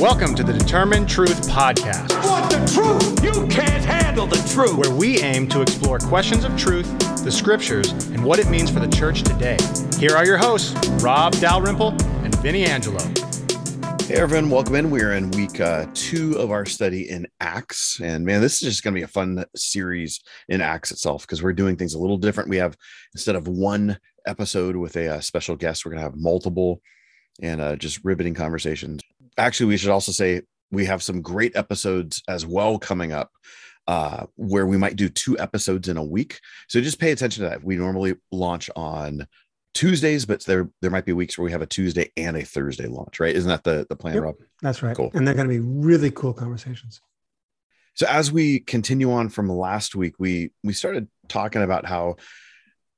Welcome to the Determine Truth Podcast, Want the truth? You can't handle the truth. where we aim to explore questions of truth, the scriptures, and what it means for the church today. Here are your hosts, Rob Dalrymple and Vinnie Angelo. Hey everyone, welcome in. We're in week uh, two of our study in Acts, and man, this is just going to be a fun series in Acts itself because we're doing things a little different. We have instead of one episode with a, uh special guest, we're going to have multiple and uh, just riveting conversations. Actually, we should also say we have some great episodes as well coming up. Uh, where we might do two episodes in a week. So just pay attention to that. We normally launch on Tuesdays, but there there might be weeks where we have a Tuesday and a Thursday launch, right? Isn't that the the plan, Yep. Rob? That's right. Cool. And they're going to be really cool conversations. So as we continue on from last week, we we started talking about how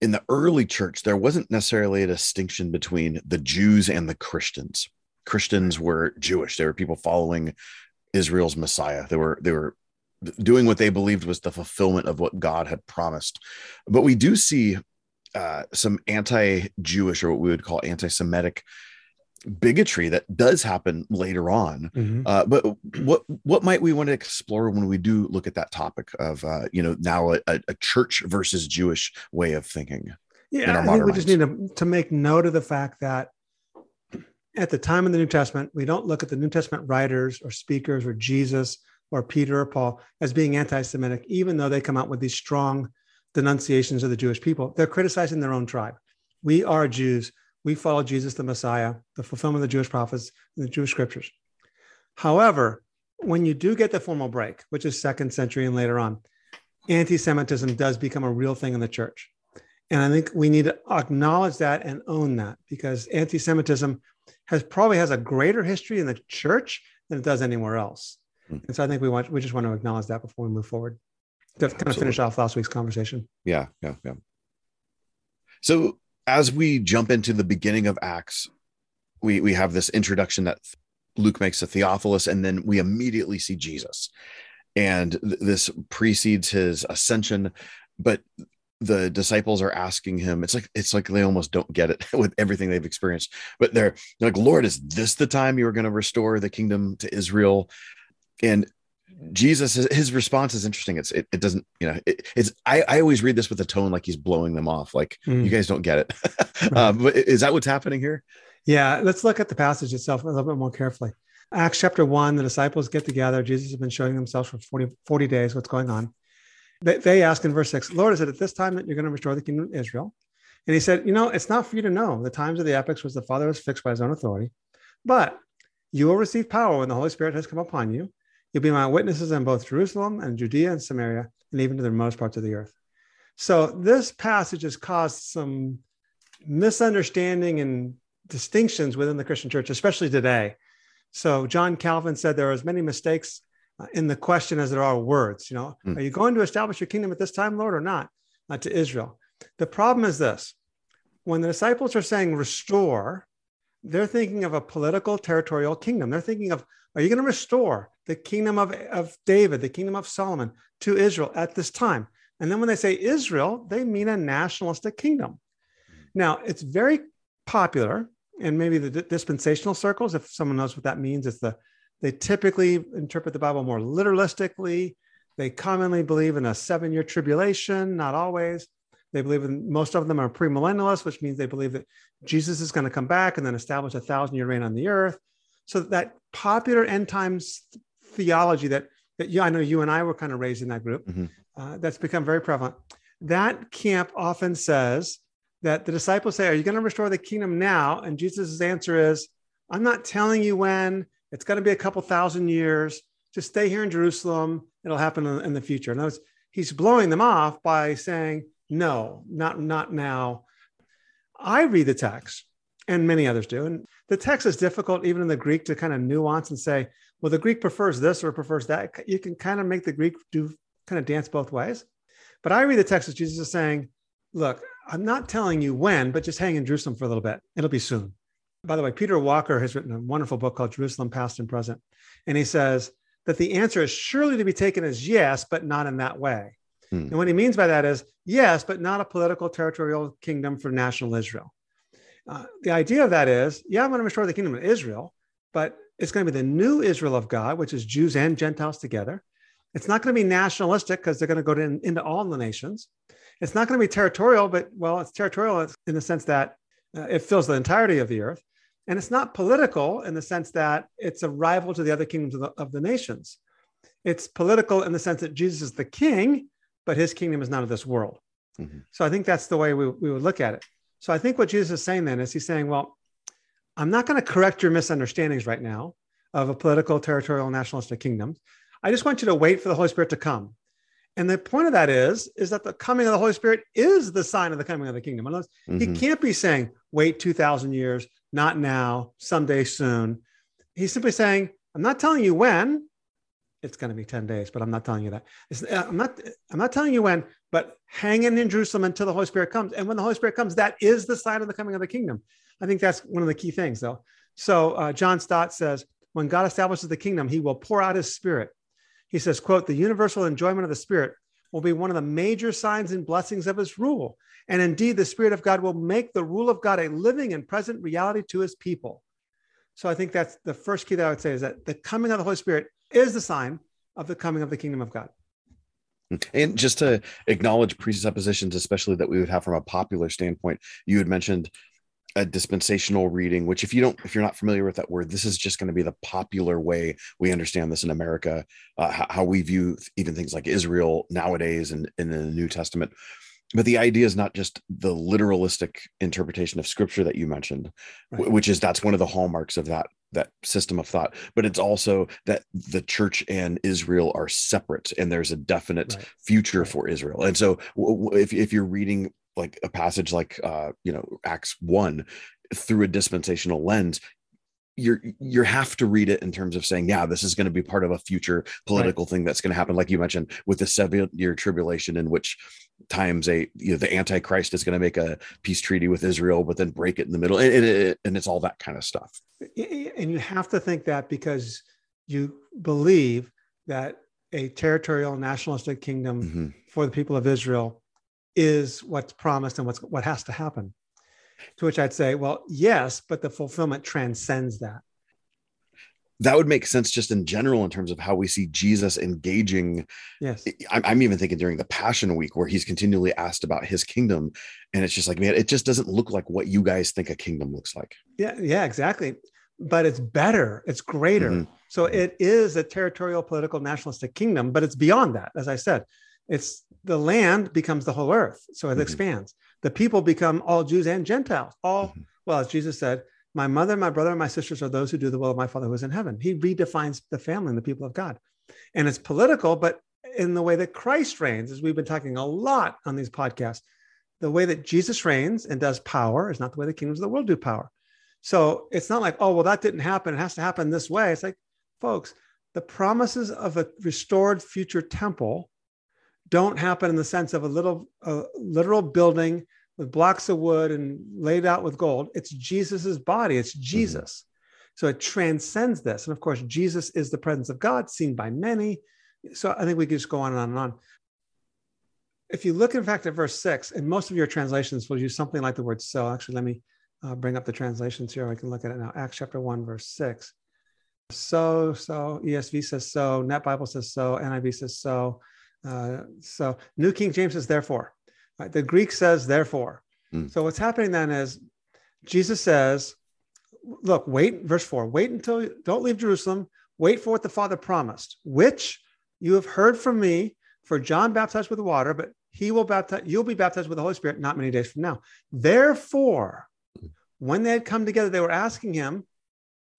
in the early church there wasn't necessarily a distinction between the Jews and the Christians. Christians were Jewish. They were people following Israel's Messiah. They were they were doing what they believed was the fulfillment of what God had promised. But we do see uh, some anti-Jewish or what we would call anti-Semitic bigotry that does happen later on. Mhm. Uh, but what what might we want to explore when we do look at that topic of uh, you know now a, a church versus Jewish way of thinking? Yeah, I think we just need to, to make note of the fact that at the time of the New Testament, we don't look at the New Testament writers or speakers or Jesus or Peter or Paul as being anti Semitic, even though they come out with these strong denunciations of the Jewish people. They're criticizing their own tribe. We are Jews. We follow Jesus, the Messiah, the fulfillment of the Jewish prophets, and the Jewish scriptures. However, when you do get the formal break, which is second century and later on, anti Semitism does become a real thing in the church. And I think we need to acknowledge that and own that because anti-Semitism has probably has a greater history in the church than it does anywhere else. Hmm. And so I think we want we just want to acknowledge that before we move forward. To kind of finish off last week's conversation. Yeah, yeah, yeah. So as we jump into the beginning of Acts, we we have this introduction that Luke makes to Theophilus, and then we immediately see Jesus, and th- this precedes his ascension, but the disciples are asking him it's like it's like they almost don't get it with everything they've experienced but they're, they're like lord is this the time you are going to restore the kingdom to israel and jesus his- response is interesting it's it, it doesn't you know it, it's I, I always read this with a tone like he's blowing them off like Mm. you guys don't get it um, but is that what's happening here Yeah, let's look at the passage itself a little bit more carefully. Acts chapter one, the disciples get together. Jesus has been showing themselves for 40, 40 days what's going on. They, they ask in verse six, Lord, is it at this time that you're going to restore the kingdom of Israel? And he said, You know, it's not for you to know the times of the epochs was the Father was fixed by his own authority, but you will receive power when the Holy Spirit has come upon you. You'll be my witnesses in both Jerusalem and Judea and Samaria and even to the remote parts of the earth. So this passage has caused some misunderstanding and distinctions within the Christian church, especially today. So John Calvin said there are as many mistakes in the question as there are words. You know, Hmm. are you going to establish your kingdom at this time, Lord, or not? Uh, to Israel. The problem is this: when the disciples are saying restore, they're thinking of a political territorial kingdom. They're thinking of, are you going to restore the kingdom of, of David, the kingdom of Solomon to Israel at this time? And then when they say Israel, they mean a nationalistic kingdom. Now, it's very popular, and maybe the dispensational circles, if someone knows what that means, it's the they typically interpret the Bible more literalistically. They commonly believe in a seven-year tribulation, not always. They believe in most of them are premillennialists, which means they believe that Jesus is going to come back and then establish a thousand-year reign on the earth. So that popular end times theology that that yeah, I know you and I were kind of raised in that group. Mhm. Uh, that's become very prevalent. That camp often says that the disciples say, Are you going to restore the kingdom now? And Jesus' answer is, I'm not telling you when. It's going to be a couple thousand years. Just stay here in Jerusalem. It'll happen in, in the future. And words, he's blowing them off by saying, No, not, not now. I read the text, and many others do. And the text is difficult, even in the Greek, to kind of nuance and say, well, the Greek prefers this or prefers that. You can kind of make the Greek do kind of dance both ways. But I read the text as Jesus is saying, look, I'm not telling you when, but just hang in Jerusalem for a little bit. It'll be soon. By the way, Peter Walker has written a wonderful book called Jerusalem Past and Present. And he says that the answer is surely to be taken as yes, but not in that way. Hmm. And what he means by that is yes, but not a political territorial kingdom for national Israel. Uh, the idea of that is, yeah, I'm going to restore the kingdom of Israel, but it's going to be the new Israel of God, which is Jews and Gentiles together. It's not going to be nationalistic because they're going to go to, into all the nations. It's not going to be territorial, but well, it's territorial in the sense that uh, it fills the entirety of the earth. And it's not political in the sense that it's a rival to the other kingdoms of the, of the nations. It's political in the sense that Jesus is the king, but his kingdom is not of this world. Mm-hmm. So I think that's the way we, we would look at it. So I think what Jesus is saying then is he's saying, well, I'm not going to correct your misunderstandings right now of a political, territorial, nationalistic kingdom. I just want you to wait for the Holy Spirit to come. And the point of that is, is that the coming of the Holy Spirit is the sign of the coming of the kingdom. mm-hmm. He can't be saying, wait 2,000 years, not now, someday soon. He's simply saying, I'm not telling you when. It's going to be 10 days, but I'm not telling you that. It's, uh, I'm not I'm not telling you when, but hang in in Jerusalem until the Holy Spirit comes. And when the Holy Spirit comes, that is the sign of the coming of the kingdom. I think that's one of the key things, though. So uh, John Stott says, when God establishes the kingdom, he will pour out his spirit. He says, quote, the universal enjoyment of the spirit will be one of the major signs and blessings of his rule. And indeed, the Spirit of God will make the rule of God a living and present reality to his people. So I think that's the first key that I would say is that the coming of the Holy Spirit is the sign of the coming of the kingdom of God. And just to acknowledge presuppositions, especially that we would have from a popular standpoint, you had mentioned a dispensational reading which if you don't if you're not familiar with that word this is just going to be the popular way we understand this in america uh, how, how, we view even things like israel nowadays and in the new testament but the idea is not just the literalistic interpretation of scripture that you mentioned right. which is that's one of the hallmarks of that that system of thought but it's also that the church and israel are separate and there's a definite right. future right. for israel and so if, if you're reading like a passage like uh you know acts 1 through a dispensational lens you're you have to read it in terms of saying yeah this is going to be part of a future political right. thing that's going to happen like you mentioned with the seven year tribulation in which times a you know the antichrist is going to make a peace treaty with israel but then break it in the middle and, and, and it's all that kind of stuff and you have to think that because you believe that a territorial nationalistic kingdom mm-hmm. for the people of israel is what's promised and what's what has to happen. To which I'd say, well, yes, but the fulfillment transcends that. That would make sense just in general in terms of how we see Jesus engaging. Yes. I'm, I'm even thinking during the Passion Week where he's continually asked about his kingdom. And it's just like, man, it just doesn't look like what you guys think a kingdom looks like. Yeah, yeah, exactly. But it's better, it's greater. Mm-hmm. So it is a territorial, political, nationalistic kingdom, but it's beyond that, as I said. It's the land becomes the whole earth. So it mm-hmm. expands. The people become all Jews and Gentiles. All, mm-hmm. well, as Jesus said, my mother, my brother, and my sisters are those who do the will of my Father who is in heaven. He redefines the family and the people of God. And it's political, but in the way that Christ reigns, as we've been talking a lot on these podcasts, the way that Jesus reigns and does power is not the way the kingdoms of the world do power. So it's not like, oh, well, that didn't happen. It has to happen this way. It's like, folks, the promises of a restored future temple don't happen in the sense of a little a literal building with blocks of wood and laid out with gold. It's Jesus's body. It's mm-hmm. Jesus. Mm-hmm. So it transcends this. And of course, Jesus is the presence of God seen by many. So I think we could just go on and on and on. If you look, in fact, at verse six, and most of your translations will use something like the word so. Actually, let me uh, bring up the translations here. I can look at it now. Acts chapter 1, verse 6. So, so, ESV says so, Net Bible says so, NIV says so. Uh, so New King James says therefore. Right? The Greek says therefore. Mm. So what's happening then is Jesus says, look, wait, verse four, wait until don't leave Jerusalem, wait for what the Father promised, which you have heard from me. For John baptized with water, but he will baptize, you'll be baptized with the Holy Spirit not many days from now. Therefore, when they had come together, they were asking him,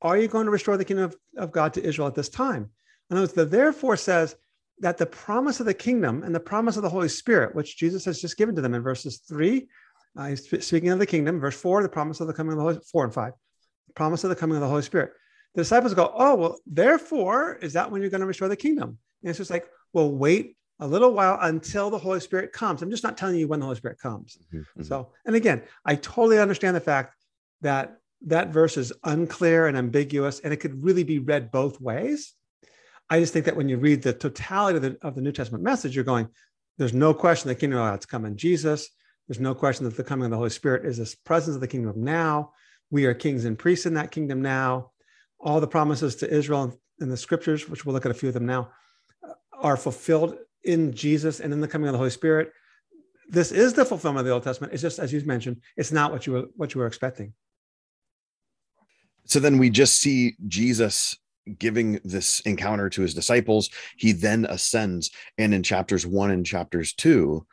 Are you going to restore the kingdom of, of God to Israel at this time? In other words, the therefore says that the promise of the kingdom and the promise of the Holy Spirit, which Jesus has just given to them in verses three, uh, he's speaking of the kingdom. Verse four, the promise of the coming of the Holy four and five, the promise of the coming of the Holy Spirit. The disciples go, oh well, therefore is that when you're going to restore the kingdom? And it's just like, well, wait a little while until the Holy Spirit comes. I'm just not telling you when the Holy Spirit comes. Mm-hmm. mm-hmm. So, and again, I totally understand the fact that that verse is unclear and ambiguous, and it could really be read both ways. I just think that when you read the totality of the, of the New Testament message, you're going, there's no question the kingdom of God's coming. Jesus. There's no question that the coming of the Holy Spirit is this presence of the kingdom of now. We are kings and priests in that kingdom now. all the promises to Israel in the scriptures, which we'll look at a few of them now, are fulfilled in Jesus and in the coming of the Holy Spirit. This is the fulfillment of the Old Testament. It's just as you mentioned, it's not what you were what you were expecting. So then we just see Jesus giving this encounter to his disciples. He then ascends, and in chapters one and chapters two,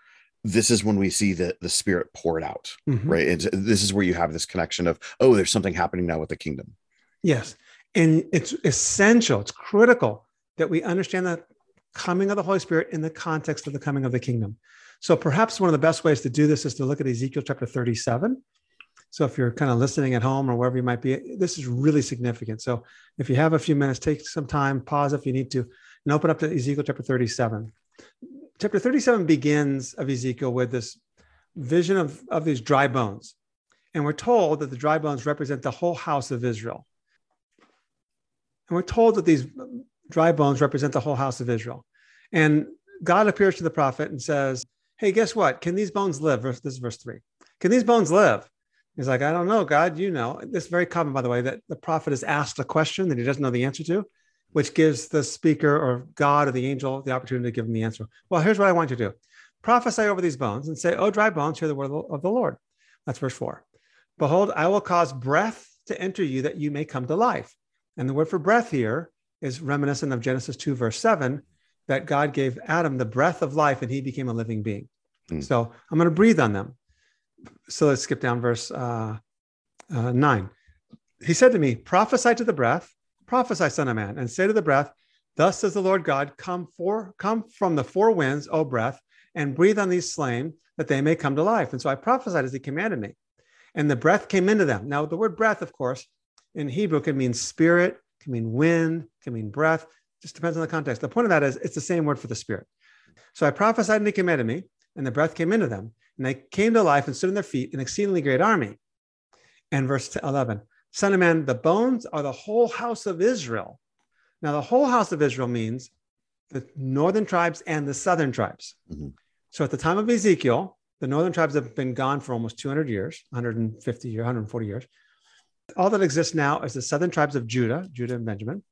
this is when we see the the Spirit poured out. Mhm. Right, it's, this is where you have this connection of oh, there's something happening now with the kingdom. Yes. And it's essential, it's critical that we understand the coming of the Holy Spirit in the context of the coming of the kingdom. So perhaps one of the best ways to do this is to look at Ezekiel chapter 37. So if you're kind of listening at home or wherever you might be, this is really significant. So if you have a few minutes, take some time, pause if you need to, and open up to Ezekiel chapter 37. Chapter 37 begins of Ezekiel with this vision of, of these dry bones. And we're told that the dry bones represent the whole house of Israel. And we're told that these dry bones represent the whole house of Israel. And God appears to the prophet and says, Hey, guess what? Can these bones live? This is verse three. Can these bones live? He's like, I don't know, God, you know. This very common, by the way, that the prophet is asked a question that he doesn't know the answer to, which gives the speaker or God or the angel the opportunity to give him the answer. Well, here's what I want you to do prophesy over these bones and say, Oh, dry bones, hear the word of the Lord. That's verse four. Behold, I will cause breath to enter you that you may come to life. And the word for breath here is reminiscent of Genesis 2, verse 7, that God gave Adam the breath of life and he became a living being. Hmm. So I'm going to breathe on them. So let's skip down verse uh, uh, 9. He said to me, Prophesy to the breath, prophesy, son of man, and say to the breath, Thus says the Lord God, come for come from the four winds, O breath, and breathe on these slain, that they may come to life. And so I prophesied as he commanded me. And the breath came into them. Now, the word breath, of course, in Hebrew can mean spirit, can mean wind, can mean breath. Just depends on the context. The point of that is it's the same word for the spirit. So I prophesied and he commanded me, and the breath came into them, and they came to life and stood on their feet, an exceedingly great army. And verse 11, Son of man, the bones are the whole house of Israel. Now, the whole house of Israel means the northern tribes and the southern tribes. Mhm. So at the time of Ezekiel, the northern tribes have been gone for almost 200 years, 150 years, 140 years. All that exists now is the southern tribes of Judah, Judah and Benjamin.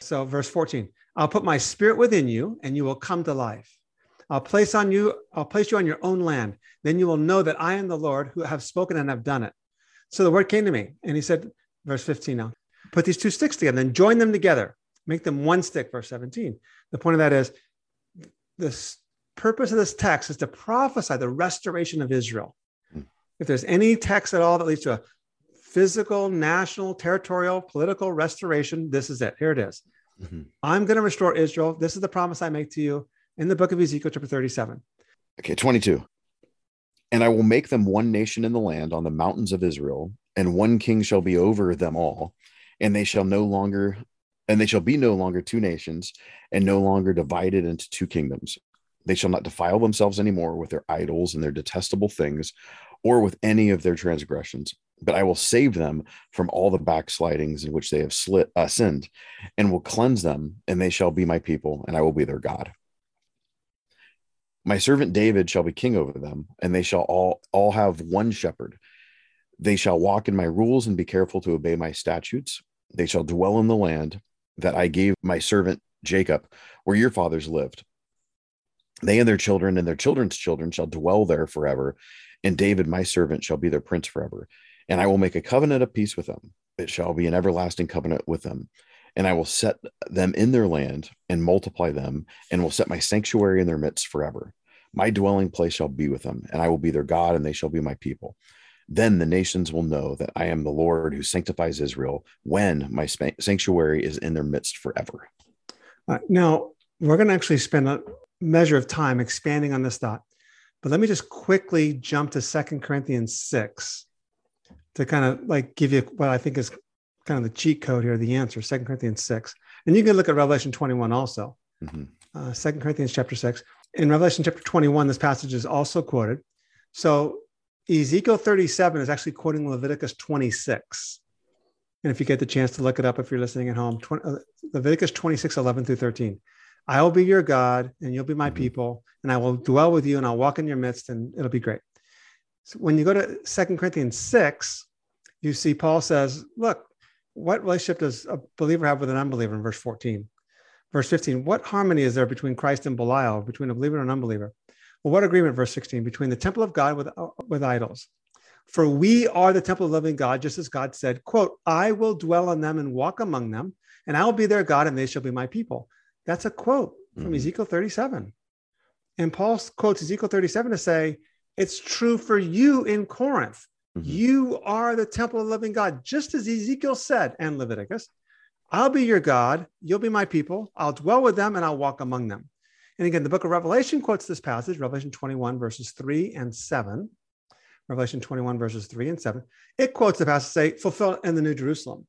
So, verse 14, I'll put my spirit within you, and you will come to life. I'll place on you, I'll place you on your own land. Then you will know that I am the Lord who have spoken and have done it. So the word came to me, and he said, verse 15 now, put these two sticks together, then join them together, make them one stick, verse 17. The point of that is the purpose of this text is to prophesy the restoration of Israel. Hmm. If there's any text at all that leads to a physical, national, territorial, political restoration, this is it. Here it is. Mhm. I'm going to restore Israel. This is the promise I make to you in the book of Ezekiel, chapter 37. Okay, 22. And I will make them one nation in the land on the mountains of Israel, and one king shall be over them all, and they shall no longer and they shall be no longer two nations, and no longer divided into two kingdoms. They shall not defile themselves anymore with their idols and their detestable things, or with any of their transgressions. But I will save them from all the backslidings in which they have slit, uh, sinned, and will cleanse them, and they shall be my people, and I will be their God. My servant David shall be king over them, and they shall all all have one shepherd. They shall walk in my rules and be careful to obey my statutes. They shall dwell in the land that I gave my servant Jacob, where your fathers lived. They and their children and their children's children shall dwell there forever, and David my servant shall be their prince forever. And I will make a covenant of peace with them. It shall be an everlasting covenant with them. And I will set them in their land and multiply them, and will set my sanctuary in their midst forever. My dwelling place shall be with them, and I will be their God, and they shall be my people. Then the nations will know that I am the Lord who sanctifies Israel when my sanctuary is in their midst forever. Uh, now, we're going to actually spend a measure of time expanding on this thought. But let me just quickly jump to Second Corinthians 6 to kind of like give you what I think is kind of the cheat code here, the answer, Second Corinthians 6. And you can look at Revelation 21 also. Mhm. uh, 2 Corinthians chapter 6. In Revelation chapter 21, this passage is also quoted. So Ezekiel 37 is actually quoting Leviticus 26. And if you get the chance to look it up, if you're listening at home, 20, uh, Leviticus 26, 11 through 13. I will be your God and you'll be my Mhm. people, and I will dwell with you and I'll walk in your midst and it'll be great. So when you go to 2 Corinthians 6, you see Paul says, Look, what relationship does a believer have with an unbeliever in verse 14? Verse 15, what harmony is there between Christ and Belial, between a believer and an unbeliever? Well, what agreement, verse 16, between the temple of God with, with idols? For we are the temple of living God, just as God said, quote, I will dwell on them and walk among them, and I will be their God, and they shall be my people. That's a quote from Mhm. Ezekiel 37. And Paul quotes Ezekiel 37 to say, it's true for you in Corinth. Mhm. You are the temple of the living God, just as Ezekiel said and Leviticus. I'll be your God, you'll be my people, I'll dwell with them, and I'll walk among them. And again, the book of Revelation quotes this passage, Revelation 21, verses 3 and 7. Revelation 21, verses 3 and 7. It quotes the passage say, fulfilled in the New Jerusalem.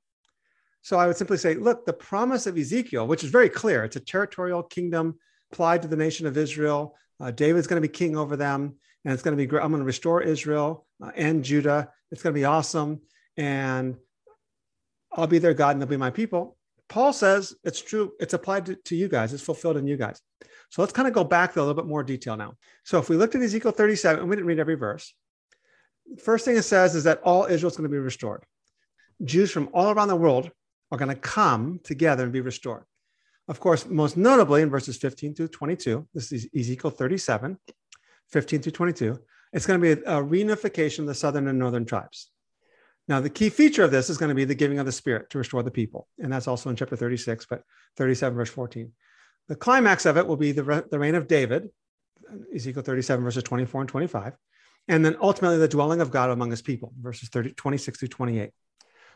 So I would simply say, look, the promise of Ezekiel, which is very clear, it's a territorial kingdom applied to the nation of Israel. Uh, David's going to be king over them, and it's going to be great. I'm going to restore Israel uh, and Judah. It's going to be awesome. And I'll be their God and they'll be my people. Paul says it's true. It's applied to, to you guys. It's fulfilled in you guys. So let's kind of go back to a little bit more detail now. So if we looked at Ezekiel 37, and we didn't read every verse, first thing it says is that all Israel is going to be restored. Jews from all around the world are going to come together and be restored. Of course, most notably in verses 15 through 22, this is Ezekiel 37, 15 through 22, it's going to be a, reunification of the southern and northern tribes. Now, the key feature of this is going to be the giving of the Spirit to restore the people. And that's also in chapter 36, but 37, verse 14. The climax of it will be the, re- the reign of David, Ezekiel 37, verses 24 and 25. And then ultimately the dwelling of God among his people, verses 30, 26 through 28.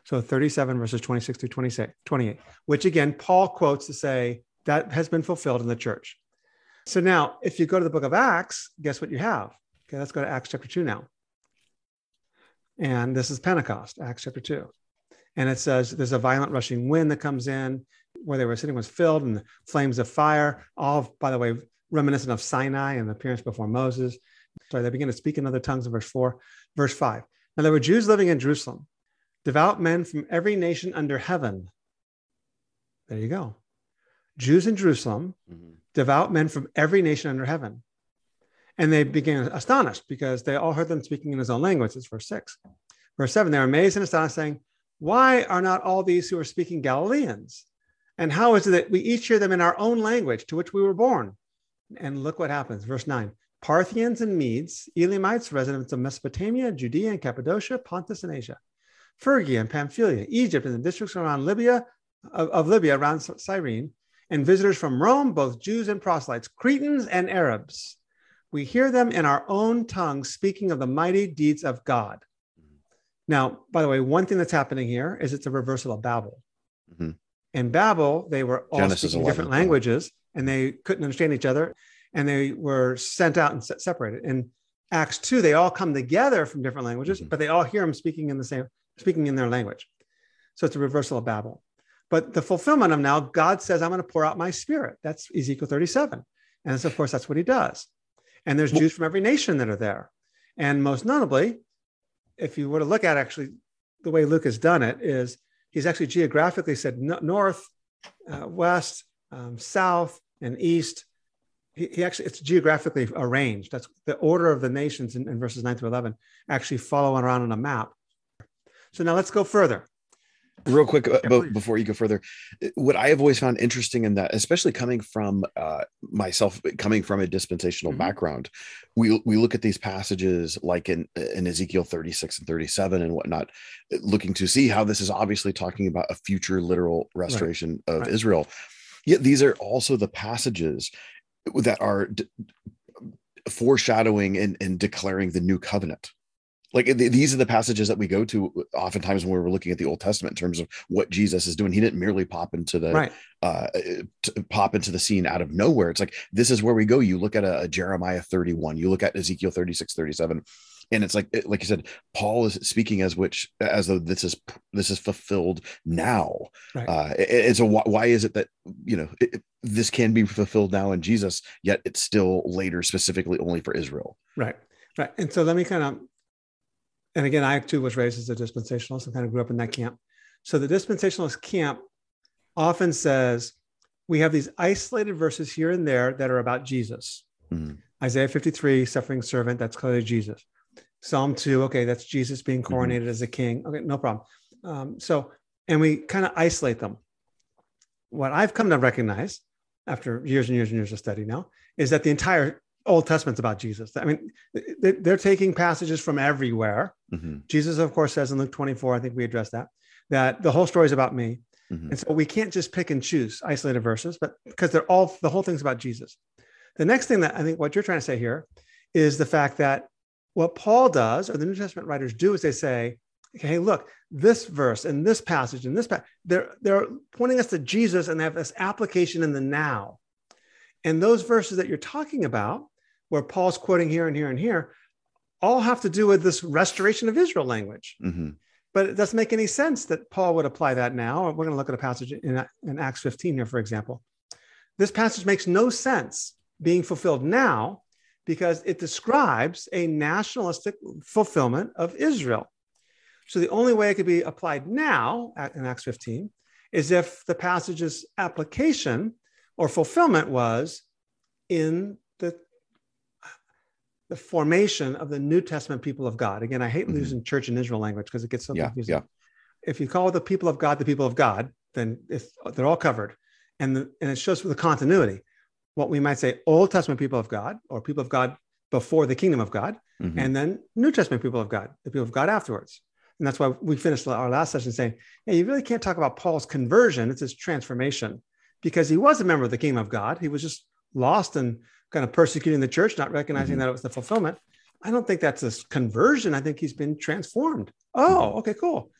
So 37 verses 26 through 26, 28, which again, Paul quotes to say that has been fulfilled in the church. So now, if you go to the book of Acts, guess what you have? Okay, let's go to Acts chapter 2 now. And this is Pentecost, Acts chapter 2. And it says there's a violent rushing wind that comes in where they were sitting was filled and the flames of fire, all, by the way, reminiscent of Sinai and the appearance before Moses. Sorry, they begin to speak in other tongues in verse 4. Verse 5. Now there were Jews living in Jerusalem, devout men from every nation under heaven. There you go. Jews in Jerusalem, Mhm. Devout men from every nation under heaven. And they began astonished because they all heard them speaking in his own language. It's verse six. Verse seven, they're amazed and astonished, saying, Why are not all these who are speaking Galileans? And how is it that we each hear them in our own language to which we were born? And look what happens. Verse nine Parthians and Medes, Elamites, residents of Mesopotamia, Judea and Cappadocia, Pontus and Asia, Phrygia and Pamphylia, Egypt and the districts around Libya, of, of Libya around Cyrene, and visitors from Rome, both Jews and proselytes, Cretans and Arabs. We hear them in our own tongue speaking of the mighty deeds of God. Now, by the way, one thing that's happening here is it's a reversal of Babel. Mhm. In Babel, they were all Genesis speaking 11. different languages and they couldn't understand each other and they were sent out and se- separated. In Acts 2, they all come together from different languages, Mhm. but they all hear them speaking in the same, speaking in their language. So it's a reversal of Babel. But the fulfillment of now, God says, I'm going to pour out my spirit. That's Ezekiel 37. And so, of course, that's what he does. And there's Jews from every nation that are there. And most notably, if you were to look at actually the way Luke has done it, is he's actually geographically said north, uh, west, um, south, and east. He, he actually, it's geographically arranged. That's the order of the nations in, in verses 9 through 11 actually following around on a map. So now let's go further. Real quick uh, Yeah, please. before you go further what i have always found interesting in that especially coming from uh, myself coming from a dispensational Mhm. background we we look at these passages like in in ezekiel 36 and 37 and whatnot looking to see how this is obviously talking about a future literal restoration of Right. israel yet these are also the passages that are d- foreshadowing and, and declaring the new covenant like th- these are the passages that we go to oftentimes when we're looking at the old testament in terms of what jesus is doing he didn't merely pop into the Right. uh t- pop into the scene out of nowhere it's like this is where we go you look at a, a jeremiah 31 you look at ezekiel 36 37 and it's like like you said paul is speaking as which as though this is this is fulfilled now Right. uh a- and so why, why is it that you know it- this can be fulfilled now in jesus yet it's still later specifically only for israel Right. Right. And so let me kind of, and again, I too was raised as a dispensationalist and kind of grew up in that camp. So the dispensationalist camp often says we have these isolated verses here and there that are about Jesus. Mhm. Isaiah 53, suffering servant, that's clearly Jesus. Psalm 2, okay, that's Jesus being coronated as a king. Okay, no problem. Um, so and we kind of isolate them. What I've come to recognize after years and years and years of study now is that the entire Old Testament's about Jesus. I mean, they're taking passages from everywhere. Mm-hmm. Jesus, of course, says in Luke 24, I think we addressed that, that the whole story is about me. Mm-hmm. And so we can't just pick and choose isolated verses, but because they're all, the whole thing's about Jesus. The next thing that I think what you're trying to say here is the fact that what Paul does, or the New Testament writers do, is they say, hey, look, this verse and this passage and this, pa- they're, they're pointing us to Jesus and they have this application in the now. And those verses that you're talking about, where Paul's quoting here and here and here, all have to do with this restoration of Israel language. Mm-hmm. But it doesn't make any sense that Paul would apply that now. We're going to look at a passage in, in Acts 15 here, for example. This passage makes no sense being fulfilled now because it describes a nationalistic fulfillment of Israel. So the only way it could be applied now in Acts 15 is if the passage's application or fulfillment was in the the formation of the New Testament people of God. Again, I hate mm-hmm. using church and Israel language because it gets so yeah, confusing. Yeah. If you call the people of God the people of God, then they're all covered, and the, and it shows the continuity. What we might say, Old Testament people of God, or people of God before the kingdom of God, mm-hmm. and then New Testament people of God, the people of God afterwards. And that's why we finished our last session saying, hey, you really can't talk about Paul's conversion. It's his transformation because he was a member of the kingdom of God. He was just lost and kind of persecuting the church, not recognizing mm-hmm. that it was the fulfillment. I don't think that's a conversion. I think he's been transformed. Oh, mm-hmm. okay, cool.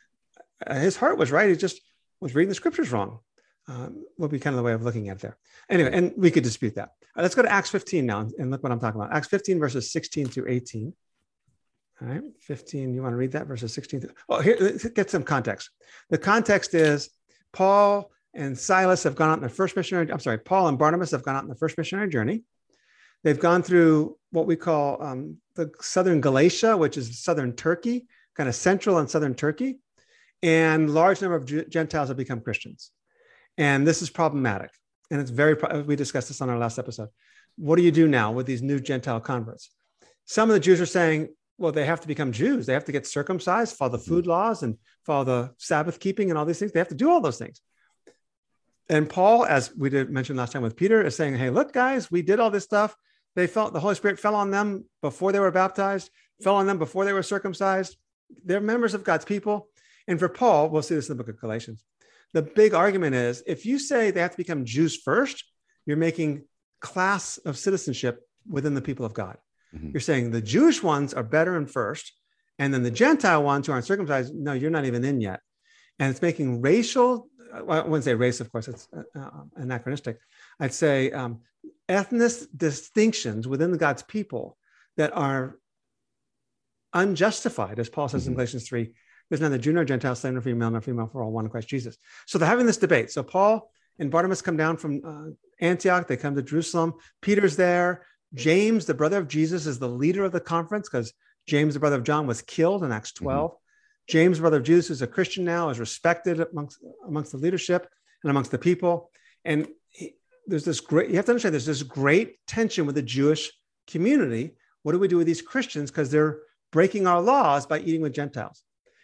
Uh, his heart was right. He just was reading the scriptures wrong. Um, would be kind of the way of looking at it there. Anyway, and we could dispute that. Right, let's go to Acts 15 now and look what I'm talking about. Acts 15 verses 16 through 18. All right, 15. You want to read that verses 16 through? Well, here, get some context. The context is Paul and Silas have gone out on their first missionary. I'm sorry, Paul and Barnabas have gone out on the first missionary journey. They've gone through what we call um, the southern Galatia, which is southern Turkey, kind of central and southern Turkey, and large number of Gentiles have become Christians. And this is problematic. And it's very, we discussed this on our last episode. What do you do now with these new Gentile converts? Some of the Jews are saying, well, they have to become Jews. They have to get circumcised, follow the food laws, and follow the Sabbath keeping and all these things. They have to do all those things. And Paul, as we did mention last time with Peter, is saying, hey, look, guys, we did all this stuff. They felt the Holy Spirit fell on them before they were baptized, fell on them before they were circumcised. They're members of God's people. And for Paul, we'll see this in the book of Galatians. The big argument is if you say they have to become Jews first, you're making class of citizenship within the people of God. Mm-hmm. You're saying the Jewish ones are better and first, and then the Gentile ones who aren't circumcised, no, you're not even in yet. And it's making racial, I wouldn't say race, of course, it's uh, uh anachronistic. I'd say um, ethnic distinctions within God's people that are unjustified, as Paul says mm-hmm. in Galatians 3. There's neither Jew nor Gentile, slave nor female, nor female for all one in Christ Jesus. So they're having this debate. So Paul and Barnabas come down from uh, Antioch. They come to Jerusalem. Peter's there. James, the brother of Jesus, is the leader of the conference because James, the brother of John, was killed in Acts 12. Mm-hmm. James, brother of Jesus, is a Christian now, is respected amongst, amongst the leadership and amongst the people. And there's this great, you have to understand, there's this great tension with the Jewish community. What do we do with these Christians? Because they're breaking our laws by eating with Gentiles.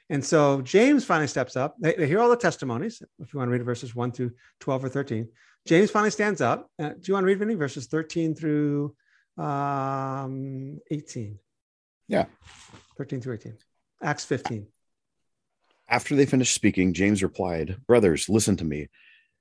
And so James finally steps up. They, they, hear all the testimonies. If you want to read verses 1 through 12 or 13, James finally stands up. Uh, do you want to read any verses 13 through um, 18? Yeah. 13 through 18. Acts 15. After they finished speaking, James replied, Brothers, listen to me.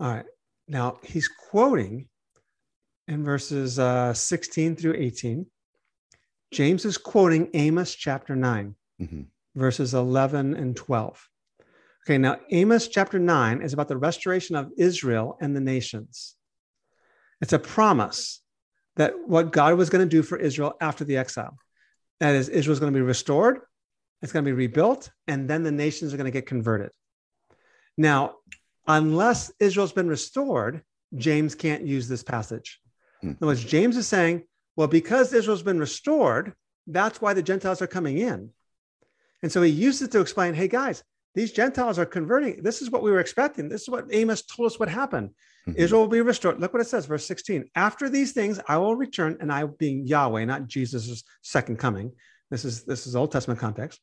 All right. Now he's quoting in verses uh, 16 through 18. James is quoting Amos chapter 9, mm-hmm. verses 11 and 12. Okay, now Amos chapter 9 is about the restoration of Israel and the nations. It's a promise that what God was going to do for Israel after the exile. That is, Israel is going to be restored, it's going to be rebuilt, and then the nations are going to get converted. Now, unless Israel's been restored, James can't use this passage. Hmm. In other words, James is saying, well, because Israel's been restored, that's why the Gentiles are coming in. And so he uses it to explain, hey, guys, these Gentiles are converting. This is what we were expecting. This is what Amos told us would happen. Mhm. Israel will be restored. Look what it says, verse 16. After these things, I will return, and I being Yahweh, not Jesus' second coming. This is this is Old Testament context.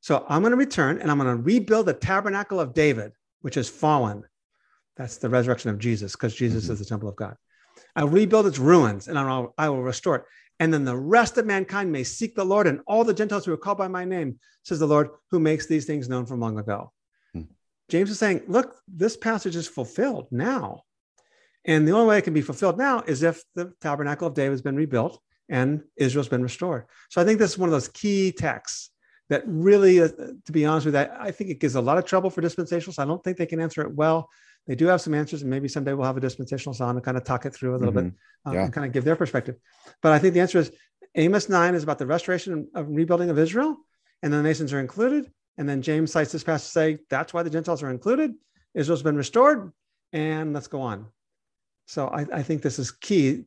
So I'm going to return and I'm going to rebuild the tabernacle of David, which is fallen. That's the resurrection of Jesus, because Jesus Mhm. is the temple of God. I'll rebuild its ruins and I'll, I will restore it. And then the rest of mankind may seek the Lord and all the Gentiles who are called by my name, says the Lord, who makes these things known from long ago. Hmm. James is saying, look, this passage is fulfilled now. And the only way it can be fulfilled now is if the tabernacle of David has been rebuilt and Israel's been restored. So I think this is one of those key texts that really, uh, to be honest with you, I I think it gives a lot of trouble for dispensationalists. I don't think they can answer it well. They do have some answers, and maybe someday we'll have a dispensationalist on to kind of talk it through a little bit Mhm. um, Yeah. and kind of give their perspective. But I think the answer is Amos 9 is about the restoration of rebuilding of Israel, and the nations are included. And then James cites this passage to say that's why the Gentiles are included. Israel's been restored, and let's go on. So I, I think this is key.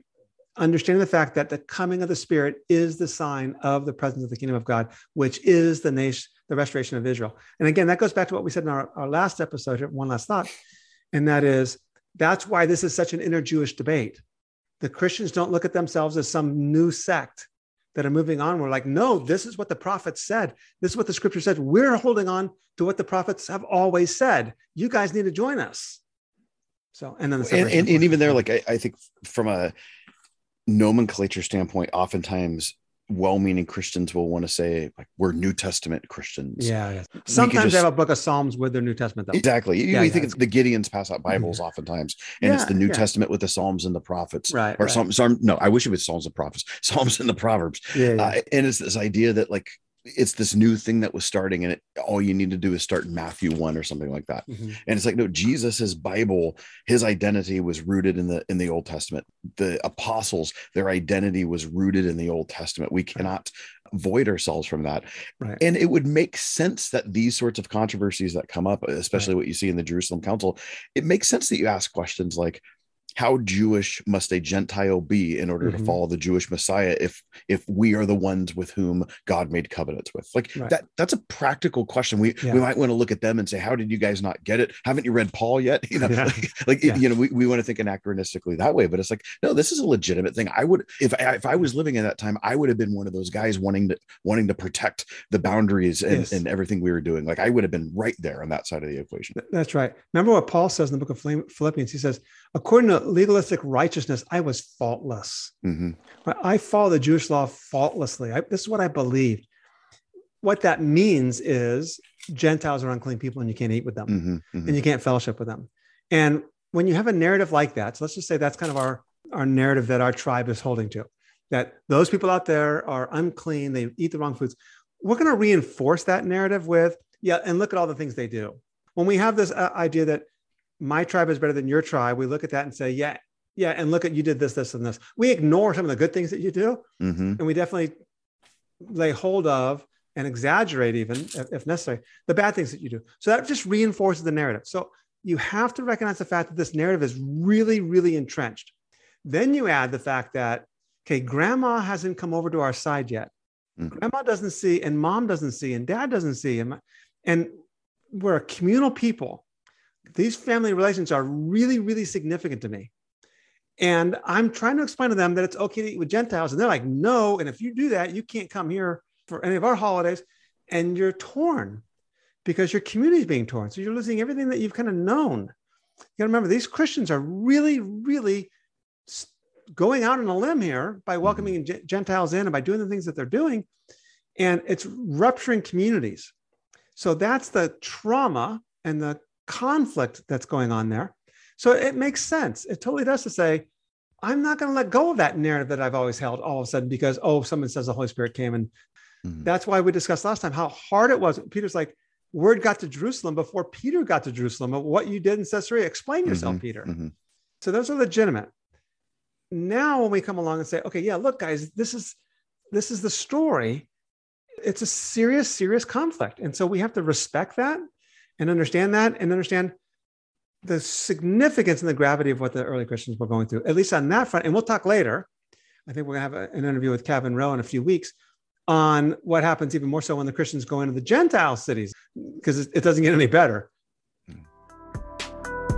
Understanding the fact that the coming of the Spirit is the sign of the presence of the kingdom of God, which is the nation, the restoration of Israel. And again, that goes back to what we said in our, our last episode, here, one last thought, and that is that's why this is such an inner Jewish debate. The Christians don't look at themselves as some new sect that are moving on. We're like, no, this is what the prophets said. This is what the scripture said. We're holding on to what the prophets have always said. You guys need to join us. So, and then the and, and, and even there, like I, I think from a nomenclature standpoint, oftentimes well-meaning Christians will want to say like we're New Testament Christians. yeah, yeah. Sometimes just- they have a book of Psalms with their New Testament, though. Exactly. You, Yeah, you yeah, think it's- the Gideons pass out Bibles oftentimes, and it's the New. Testament with the Psalms and the prophets, Right. or right. some, some. No, I wish it was Psalms and prophets, Psalms and the Proverbs. Yeah, yeah. Uh, and it's this idea that like it's this new thing that was starting, and it all you need to do is start in Matthew one or something like that. Mhm. And it's like no, Jesus's Bible, his identity was rooted in the in the Old Testament. The apostles, their identity was rooted in the Old Testament. We cannot void ourselves from that. Right. And it would make sense that these sorts of controversies that come up, especially what you see in the Jerusalem Council, it makes sense that you ask questions like, how Jewish must a Gentile be in order Mhm. to follow the Jewish Messiah if if we are the ones with whom God made covenants with? Like Right. that that's a practical question. We Yeah. we might want to look at them and say, how did you guys not get it? Haven't you read Paul yet? You know, Yeah. like, like, Yeah. you know, we, we want to think anachronistically that way, but it's like, no, this is a legitimate thing. I would if I if I was living in that time, I would have been one of those guys wanting to wanting to protect the boundaries and, Yes. and everything we were doing. Like I would have been right there on that side of the equation. That's right. Remember what Paul says in the book of Philippians? He says, according to legalistic righteousness, I was faultless. Mhm. I follow the Jewish law faultlessly. I, this is what I believed. What that means is Gentiles are unclean people and you can't eat with them Mhm. Mhm. and you can't fellowship with them. And when you have a narrative like that, so let's just say that's kind of our, our narrative that our tribe is holding to, that those people out there are unclean, they eat the wrong foods. We're going to reinforce that narrative with, yeah, and look at all the things they do. When we have this uh, idea that my tribe is better than your tribe, we look at that and say, yeah, yeah, and look at you did this, this, and this. We ignore some of the good things that you do, Mhm. and we definitely lay hold of and exaggerate even if, necessary the bad things that you do so that just reinforces the narrative so you have to recognize the fact that this narrative is really really entrenched then you add the fact that okay grandma hasn't come over to our side yet Mhm. grandma doesn't see and mom doesn't see and dad doesn't see and, and we're a communal people these family relations are really really significant to me and I'm trying to explain to them that it's okay to eat with Gentiles. And they're like, no. And if you do that, you can't come here for any of our holidays. And you're torn because your community is being torn. So you're losing everything that you've kind of known. You got to remember, these Christians are really, really going out on a limb here by welcoming mm-hmm. Gentiles in and by doing the things that they're doing. And it's rupturing communities. So that's the trauma and the conflict that's going on there. So it makes sense. It totally does to say, I'm not going to let go of that narrative that I've always held all of a sudden because, oh, someone says the Holy Spirit came. And Mhm. that's why we discussed last time how hard it was. Peter's like, word got to Jerusalem before Peter got to Jerusalem of what you did in Caesarea. Explain yourself, Mhm. Peter. Mhm. So those are legitimate. Now, when we come along and say, okay, yeah, look, guys, this is this is the story. It's a serious, serious conflict. And so we have to respect that and understand that and understand the significance and the gravity of what the early Christians were going through, at least on that front. And we'll talk later. I think we're going to have an interview with Kavin Rowe in a few weeks on what happens even more so when the Christians go into the Gentile cities, because it doesn't get any better.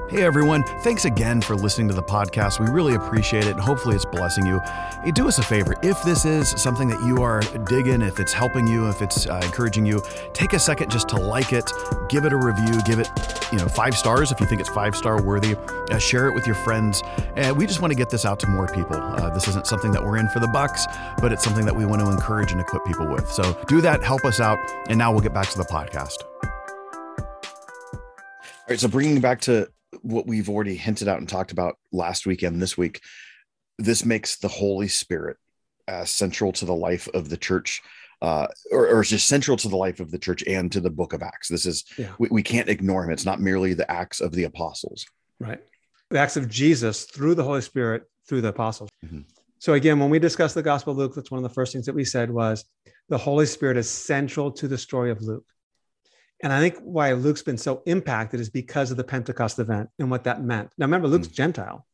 Hey everyone, thanks again for listening to the podcast. We really appreciate it hopefully it's blessing you. Hey, do us a favor. If this is something that you are digging, if it's helping you, if it's uh, encouraging you, take a second just to like it, give it a review, give it, you know, five stars if you think it's five star worthy. Uh, share it with your friends. We just want to get this out to more people. Uh, this isn't something that we're in for the bucks, but it's something that we want to encourage and equip people with. So do that, help us out, and now we'll get back to the podcast. All right. So bringing back to what we've already hinted out and talked about last week and this week, this makes the Holy Spirit uh, central to the life of the church, uh, or, or just central to the life of the church and to the book of Acts. This is, yeah. we, we can't ignore him. It's not merely the acts of the apostles. Right. The acts of Jesus through the Holy Spirit through the apostles. Mm-hmm. So again, when we discussed the Gospel of Luke, that's one of the first things that we said was the Holy Spirit is central to the story of Luke. And I think why Luke's been so impacted is because of the Pentecost event and what that meant. Now, remember, Luke's mm. Gentile.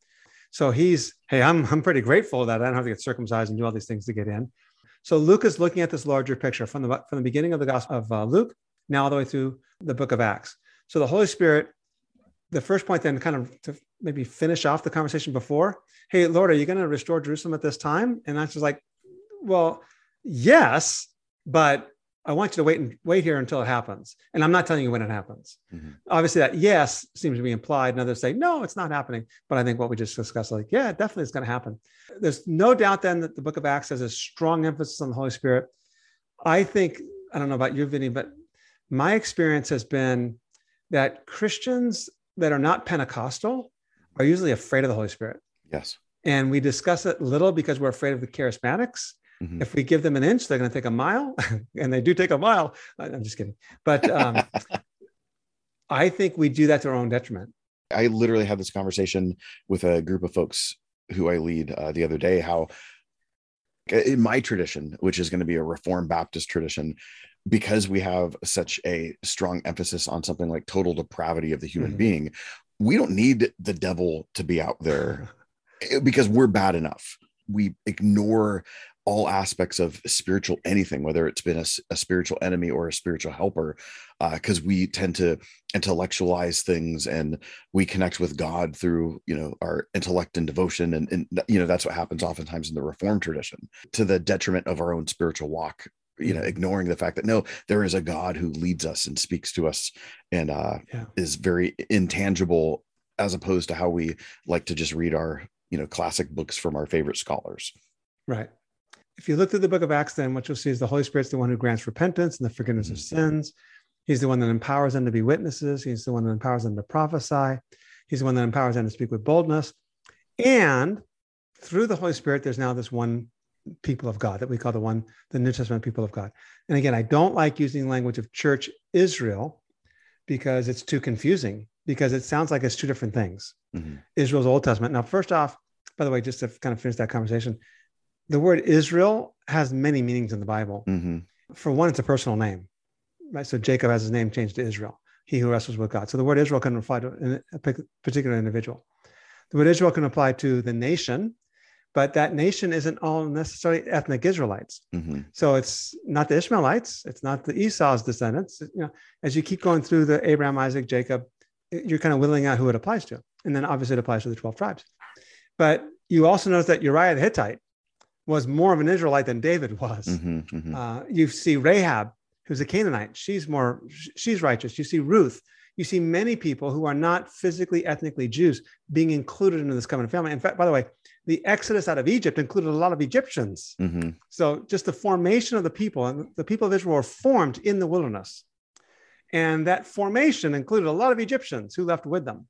So he's, hey, I'm, I'm pretty grateful that I don't have to get circumcised and do all these things to get in. So Luke is looking at this larger picture from the, from the beginning of the Gospel of uh, Luke, now all the way through the book of Acts. So the Holy Spirit, the first point then kind of to maybe finish off the conversation before, hey, Lord, are you going to restore Jerusalem at this time? And that's just like, well, yes, but I want you to wait and wait here until it happens. And I'm not telling you when it happens. Mm-hmm. Obviously, that yes seems to be implied, and others say, no, it's not happening. But I think what we just discussed, like, yeah, definitely it's going to happen. There's no doubt then that the book of Acts has a strong emphasis on the Holy Spirit. I think, I don't know about you, Vinnie, but my experience has been that Christians that are not Pentecostal are usually afraid of the Holy Spirit. Yes. And we discuss it little because we're afraid of the charismatics Mm-hmm. If we give them an inch, they're going to take a mile, and they do take a mile. I'm just kidding, but um, I think we do that to our own detriment. I literally had this conversation with a group of folks who I lead uh, the other day. How in my tradition, which is going to be a Reformed Baptist tradition, because we have such a strong emphasis on something like total depravity of the human mm-hmm. being, we don't need the devil to be out there because we're bad enough. We ignore all aspects of spiritual anything, whether it's been a, a spiritual enemy or a spiritual helper, because uh, we tend to intellectualize things and we connect with God through, you know, our intellect and devotion, and, and you know that's what happens oftentimes in the Reformed tradition, to the detriment of our own spiritual walk. You know, ignoring the fact that no, there is a God who leads us and speaks to us, and uh, yeah. is very intangible, as opposed to how we like to just read our you know classic books from our favorite scholars. Right if you look through the book of Acts, then what you'll see is the Holy Spirit's the one who grants repentance and the forgiveness of mm-hmm. sins. He's the one that empowers them to be witnesses. He's the one that empowers them to prophesy. He's the one that empowers them to speak with boldness. And through the Holy Spirit, there's now this one people of God that we call the one, the New Testament people of God. And again, I don't like using language of church Israel because it's too confusing, because it sounds like it's two different things. Mm-hmm. Israel's Old Testament. Now, first off, by the way, just to kind of finish that conversation, the word Israel has many meanings in the Bible. Mm-hmm. For one, it's a personal name, right? So Jacob has his name changed to Israel, he who wrestles with God. So the word Israel can apply to a particular individual. The word Israel can apply to the nation, but that nation isn't all necessarily ethnic Israelites. Mm-hmm. So it's not the Ishmaelites, it's not the Esau's descendants. You know, as you keep going through the Abraham, Isaac, Jacob, you're kind of whittling out who it applies to, and then obviously it applies to the twelve tribes. But you also notice that Uriah the Hittite was more of an Israelite than David was. Mm-hmm, mm-hmm. Uh, you see Rahab, who's a Canaanite. She's more, she's righteous. You see Ruth. You see many people who are not physically, ethnically Jews being included in this covenant family. In fact, by the way, the exodus out of Egypt included a lot of Egyptians. Mm-hmm. So just the formation of the people, and the people of Israel were formed in the wilderness. And that formation included a lot of Egyptians who left with them.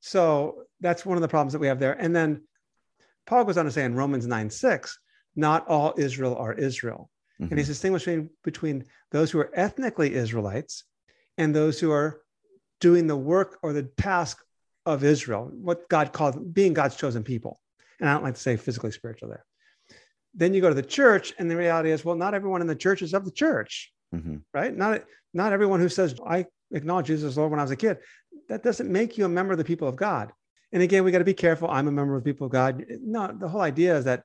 So that's one of the problems that we have there. And then Paul goes on to say in Romans 9 6, not all Israel are Israel. Mm-hmm. And he's distinguishing between those who are ethnically Israelites and those who are doing the work or the task of Israel, what God called being God's chosen people. And I don't like to say physically spiritual there. Then you go to the church, and the reality is, well, not everyone in the church is of the church, mm-hmm. right? Not not everyone who says I acknowledge Jesus as Lord when I was a kid. that doesn't make you a member of the people of God. And again, we got to be careful. I'm a member of the people of God. No, the whole idea is that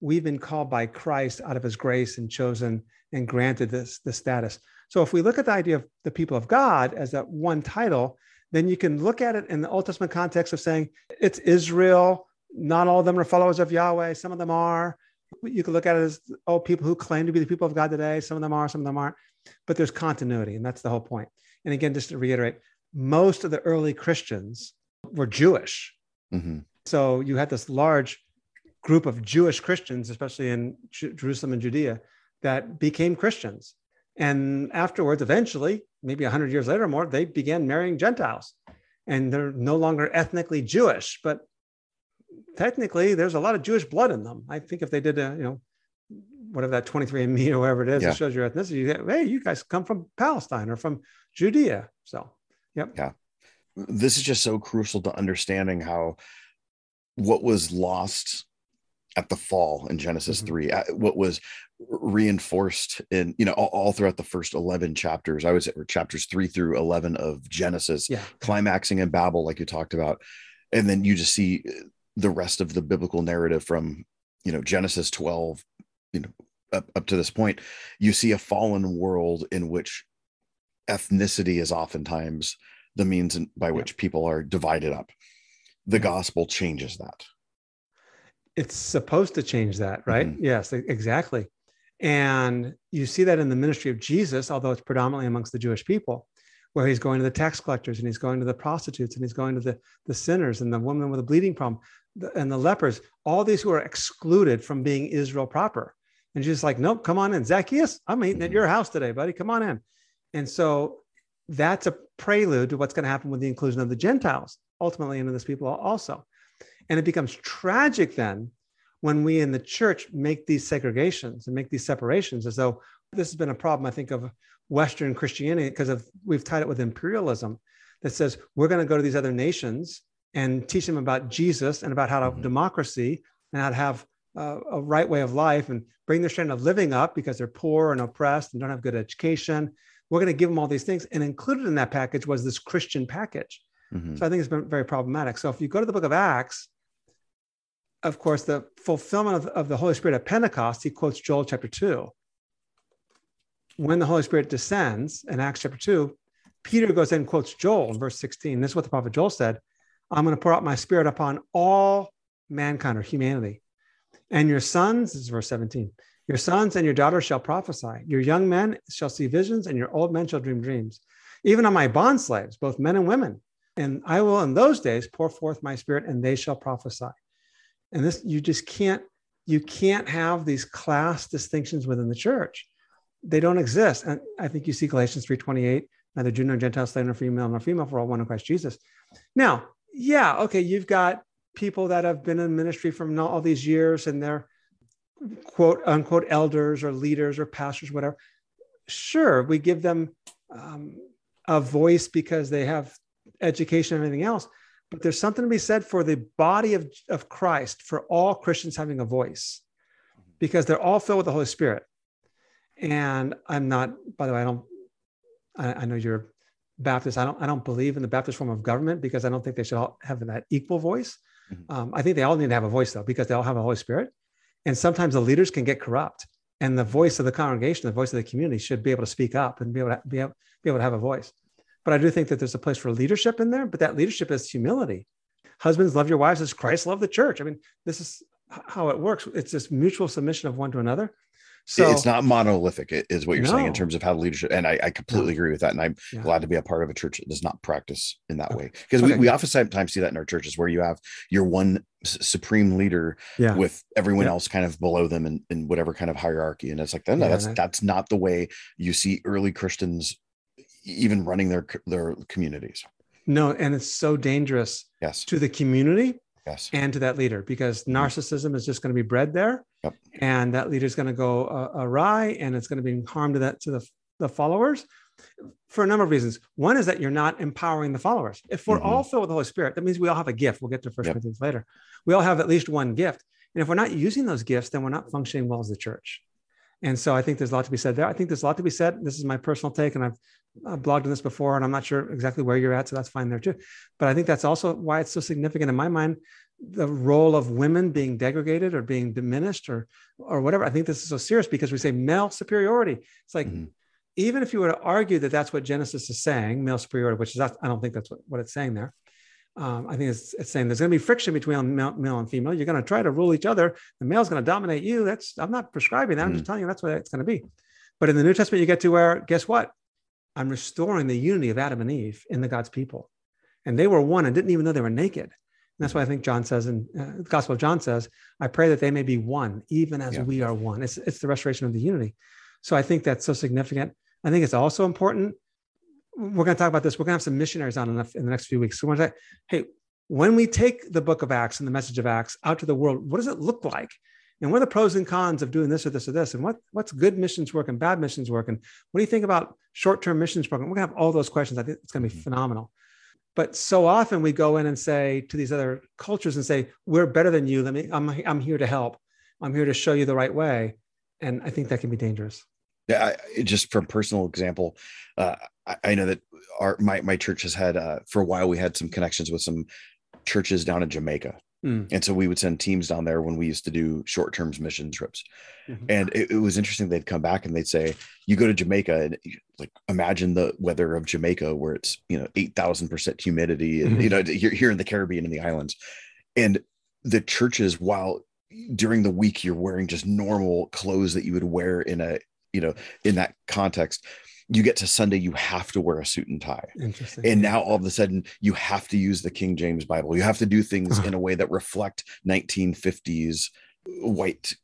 we've been called by Christ out of his grace and chosen and granted this, this status. So if we look at the idea of the people of God as that one title, then you can look at it in the Old Testament context of saying it's Israel. Not all of them are followers of Yahweh. Some of them are. You can look at it as oh, people who claim to be the people of God today. Some of them are, some of them aren't. But there's continuity, and that's the whole point. And again, just to reiterate, most of the early Christians were Jewish. Mm-hmm. So you had this large group of Jewish Christians, especially in J- Jerusalem and Judea, that became Christians. And afterwards, eventually, maybe 100 years later or more, they began marrying Gentiles. And they're no longer ethnically Jewish, but technically there's a lot of Jewish blood in them. I think if they did a, you know, whatever that 23andMe or whatever it is, yeah. it shows your ethnicity. Hey, you guys come from Palestine or from Judea. So, yep. Yeah. This is just so crucial to understanding how what was lost at the fall in Genesis mm-hmm. 3, uh, what was reinforced in, you know, all, all, throughout the first 11 chapters, I was at chapters three through 11 of Genesis, yeah. climaxing in Babel, like you talked about. And then you just see the rest of the biblical narrative from, you know, Genesis 12, you know, up, up to this point, you see a fallen world in which ethnicity is oftentimes the means by which yeah. people are divided up. The gospel changes that it's supposed to change that, right? Mm-hmm. Yes, exactly. And you see that in the ministry of Jesus, although it's predominantly amongst the Jewish people, where he's going to the tax collectors and he's going to the prostitutes and he's going to the, the sinners and the woman with a bleeding problem and the lepers, all these who are excluded from being Israel proper. And Jesus like, nope, come on in. Zacchaeus, I'm eating at your house today, buddy. Come on in. And so that's a prelude to what's going to happen with the inclusion of the Gentiles, ultimately into this people also. And it becomes tragic then when we in the church make these segregations and make these separations as though this has been a problem, I think, of Western Christianity because of we've tied it with imperialism that says we're going to go to these other nations and teach them about Jesus and about how to have mm-hmm. democracy and how to have uh, a right way of life and bring their standard of living up because they're poor and oppressed and don't have good education. We're going to give them all these things. And included in that package was this Christian package. Mm-hmm. So I think it's been very problematic. So if you go to the book of Acts, of course, the fulfillment of, of the Holy Spirit at Pentecost, he quotes Joel chapter 2. When the Holy Spirit descends in Acts chapter 2, Peter goes in and quotes Joel in verse 16. This is what the prophet Joel said I'm going to pour out my spirit upon all mankind or humanity. And your sons, this is verse 17, your sons and your daughters shall prophesy. Your young men shall see visions, and your old men shall dream dreams. Even on my bond slaves, both men and women. And I will in those days pour forth my spirit, and they shall prophesy and this you just can't you can't have these class distinctions within the church. They don't exist. And i think you see galatians 3.28 neither jew nor gentile slave nor female nor female for all one in christ jesus. Now yeah okay you've got people that have been in ministry from all these years and they're quote unquote elders or leaders or pastors whatever. Sure we give them um, a voice because they have education and everything else but there's something to be said for the body of, of Christ, for all Christians having a voice, because they're all filled with the Holy Spirit. And I'm not, by the way, I don't, I, I know you're Baptist. I don't, I don't believe in the Baptist form of government because I don't think they should all have that equal voice. Mm-hmm. Um, I think they all need to have a voice though, because they all have a Holy Spirit. And sometimes the leaders can get corrupt and the voice of the congregation, the voice of the community should be able to speak up and be able to be able, be able to have a voice. But I do think that there's a place for leadership in there, but that leadership is humility. Husbands, love your wives as Christ loved the church. I mean, this is how it works. It's this mutual submission of one to another. So it's not monolithic, is what you're no. saying in terms of how leadership. And I, I completely agree with that. And I'm yeah. glad to be a part of a church that does not practice in that okay. way. Because okay. we, we oftentimes see that in our churches where you have your one supreme leader yeah. with everyone yeah. else kind of below them in, in whatever kind of hierarchy. And it's like, no, no that's, that's not the way you see early Christians even running their their communities. No, and it's so dangerous. Yes. To the community. Yes. And to that leader, because mm-hmm. narcissism is just going to be bred there, yep. and that leader is going to go uh, awry, and it's going to be harm to that to the the followers for a number of reasons. One is that you're not empowering the followers. If we're mm-hmm. all filled with the Holy Spirit, that means we all have a gift. We'll get to First yep. Corinthians later. We all have at least one gift, and if we're not using those gifts, then we're not functioning well as the church. And so I think there's a lot to be said there. I think there's a lot to be said. This is my personal take, and I've uh, blogged on this before, and I'm not sure exactly where you're at, so that's fine there too. But I think that's also why it's so significant in my mind the role of women being degraded or being diminished or or whatever. I think this is so serious because we say male superiority. It's like Mhm. even if you were to argue that that's what Genesis is saying, male superiority, which is I don't think that's what, what it's saying there. Um, I think it's, it's saying there's going to be friction between male, male and female. You're going to try to rule each other. The male's going to dominate you. That's I'm not prescribing that. I'm just telling you that's what it's going to be. But in the New Testament, you get to where guess what? I'm restoring the unity of Adam and Eve in the God's people, and they were one and didn't even know they were naked. And that's why I think John says in uh, the Gospel of John says, "I pray that they may be one, even as Yeah. we are one." It's it's the restoration of the unity. So I think that's so significant. I think it's also important. We're going to talk about this. We're going to have some missionaries on in the, in the next few weeks. So we're going to say, hey, when we take the book of Acts and the message of Acts out to the world, what does it look like? And what are the pros and cons of doing this or this or this? And what, what's good missions work and bad missions work? And what do you think about short-term missions program? We're going to have all those questions. I think it's going to be Mhm. phenomenal. But so often we go in and say to these other cultures and say, we're better than you. Let me, I'm, I'm here to help. I'm here to show you the right way. And I think that can be dangerous. Yeah, I, just from personal example, uh, I, I know that our my my church has had uh, for a while. We had some connections with some churches down in Jamaica, Mm. and so we would send teams down there when we used to do short term mission trips. Mhm. And it, it was interesting. They'd come back and they'd say, "You go to Jamaica, and like imagine the weather of Jamaica, where it's you know eight thousand percent humidity, and you know you're here in the Caribbean and the islands, and the churches while." during the week you're wearing just normal clothes that you would wear in a you know in that context you get to sunday you have to wear a suit and tie. Interesting. and now all of a sudden you have to use the king james bible. You have to do things uh-huh. in a way that reflect 1950s white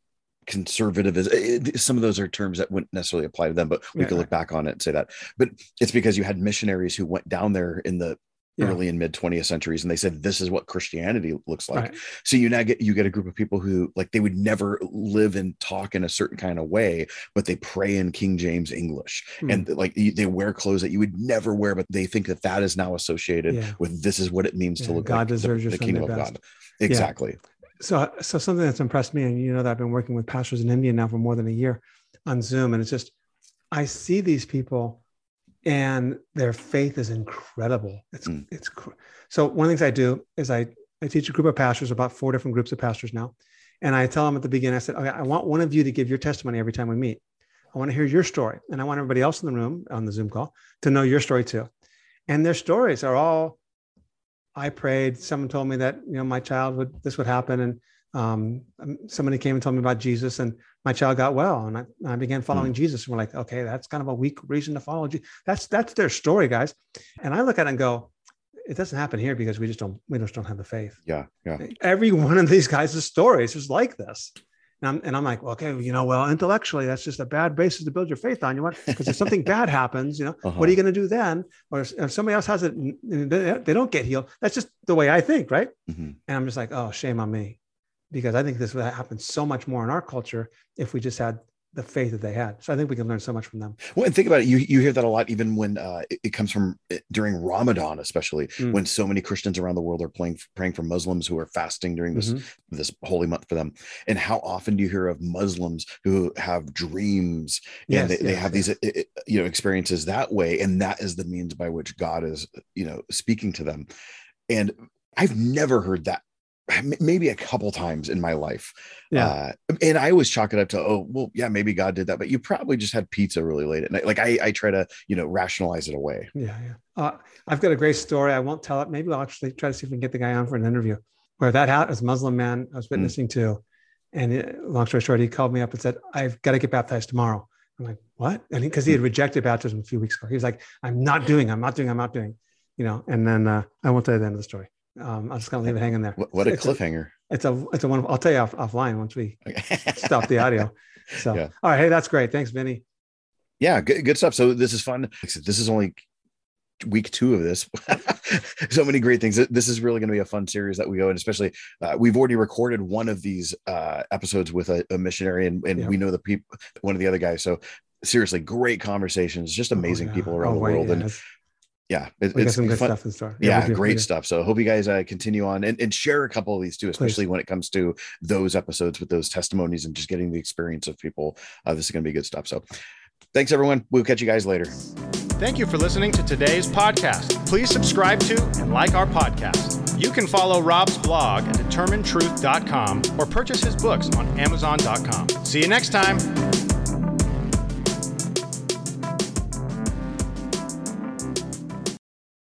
conservative eh, is eh, some of those are terms that wouldn't necessarily apply to them but we Yeah, could look back on it and say that. But it's because you had missionaries who went down there in the Yeah. early and mid 20th centuries and they said this is what christianity looks like Right. so you now get you get a group of people who like they would never live and talk in a certain kind of way but they pray in king james english Hmm. and like they wear clothes that you would never wear but they think that that is now associated Yeah. with this is what it means to look God like deserves your the, kingdom of best. god exactly so so something that's impressed me and you know that i've been working with pastors in india now for more than a year on zoom and it's just i see these people and their faith is incredible it's Mm. it's so one of the things i do is i i teach a group of pastors about four different groups of pastors now and i tell them at the beginning i said okay i want one of you to give your testimony every time we meet i want to hear your story and i want everybody else in the room on the zoom call to know your story too and their stories are all I prayed. Someone told me that you know my child would this would happen, and um, um, somebody came and told me about Jesus, and my child got well, and I, I began following Jesus. And we're like, okay, that's kind of a weak reason to follow Jesus. That's that's their story, guys. And I look at it and go, it doesn't happen here because we just don't we just don't have the faith. yeah yeah Every one of these guys' stories is like this. And I'm, and I'm like, well, okay, you know, well, intellectually, that's just a bad basis to build your faith on. You want because if something bad happens, you know, Uh-huh. what are you going to do then? Or if, if somebody else has it, they don't get healed. That's just the way I think, right? Mhm. And I'm just like, oh, shame on me, because I think this would happen so much more in our culture if we just had the faith that they had. So I think we can learn so much from them. well and think about it you you hear that a lot even when uh it, it comes from eh, during ramadan especially Mm. when so many christians around the world are playing praying for muslims who are fasting during this Mhm. this holy month for them and how often do you hear of muslims who have dreams and they, they yes, have these uh, uh, you know experiences that way and that is the means by which god is you know speaking to them and i've never heard that maybe a couple times in my life Yeah. uh, and i always chalk it up to oh well yeah maybe god did that but you probably just had pizza really late at night like i i try to you know rationalize it away Yeah, yeah. Uh, I've got a great story. I won't tell it. Maybe I'll actually try to see if we can get the guy on for an interview where that ha- this Muslim man I was witnessing to. And it, long story short, he called me up and said, I've got to get baptized tomorrow. I'm like, what? And because he, had rejected baptism a few weeks ago, he was like, I'm not doing, I'm not doing, I'm not doing, you know. And then uh, I won't tell you the end of the story. Um, I'm just to leave it hanging there. what, a It's a- cliffhanger It's a, it's a one. I'll tell you off, offline once we stop the audio. So, Yeah. all right. Hey, that's great. Thanks, Vinnie. yeah good, good stuff so this is fun Like I said, this is only week two of this so many great things this is really going to be a fun series that we go and especially uh, we've already recorded one of these uh, episodes with a, a missionary and, and Yeah. we know the people one of the other guys so seriously great conversations just amazing Oh, yeah. people around Oh, the world and yeah, it, it's some good fun- stuff in store. Yeah, we do, we great stuff. So hope you guys uh, continue on and, and share a couple of these too, especially when it comes to those episodes with those testimonies and just getting the experience of people. Uh, this is going to be good stuff. So thanks, everyone. We'll catch you guys later. Thank you for listening to today's podcast. Please subscribe to and like our podcast. You can follow Rob's blog at determinetruth.com or purchase his books on amazon.com. See you next time.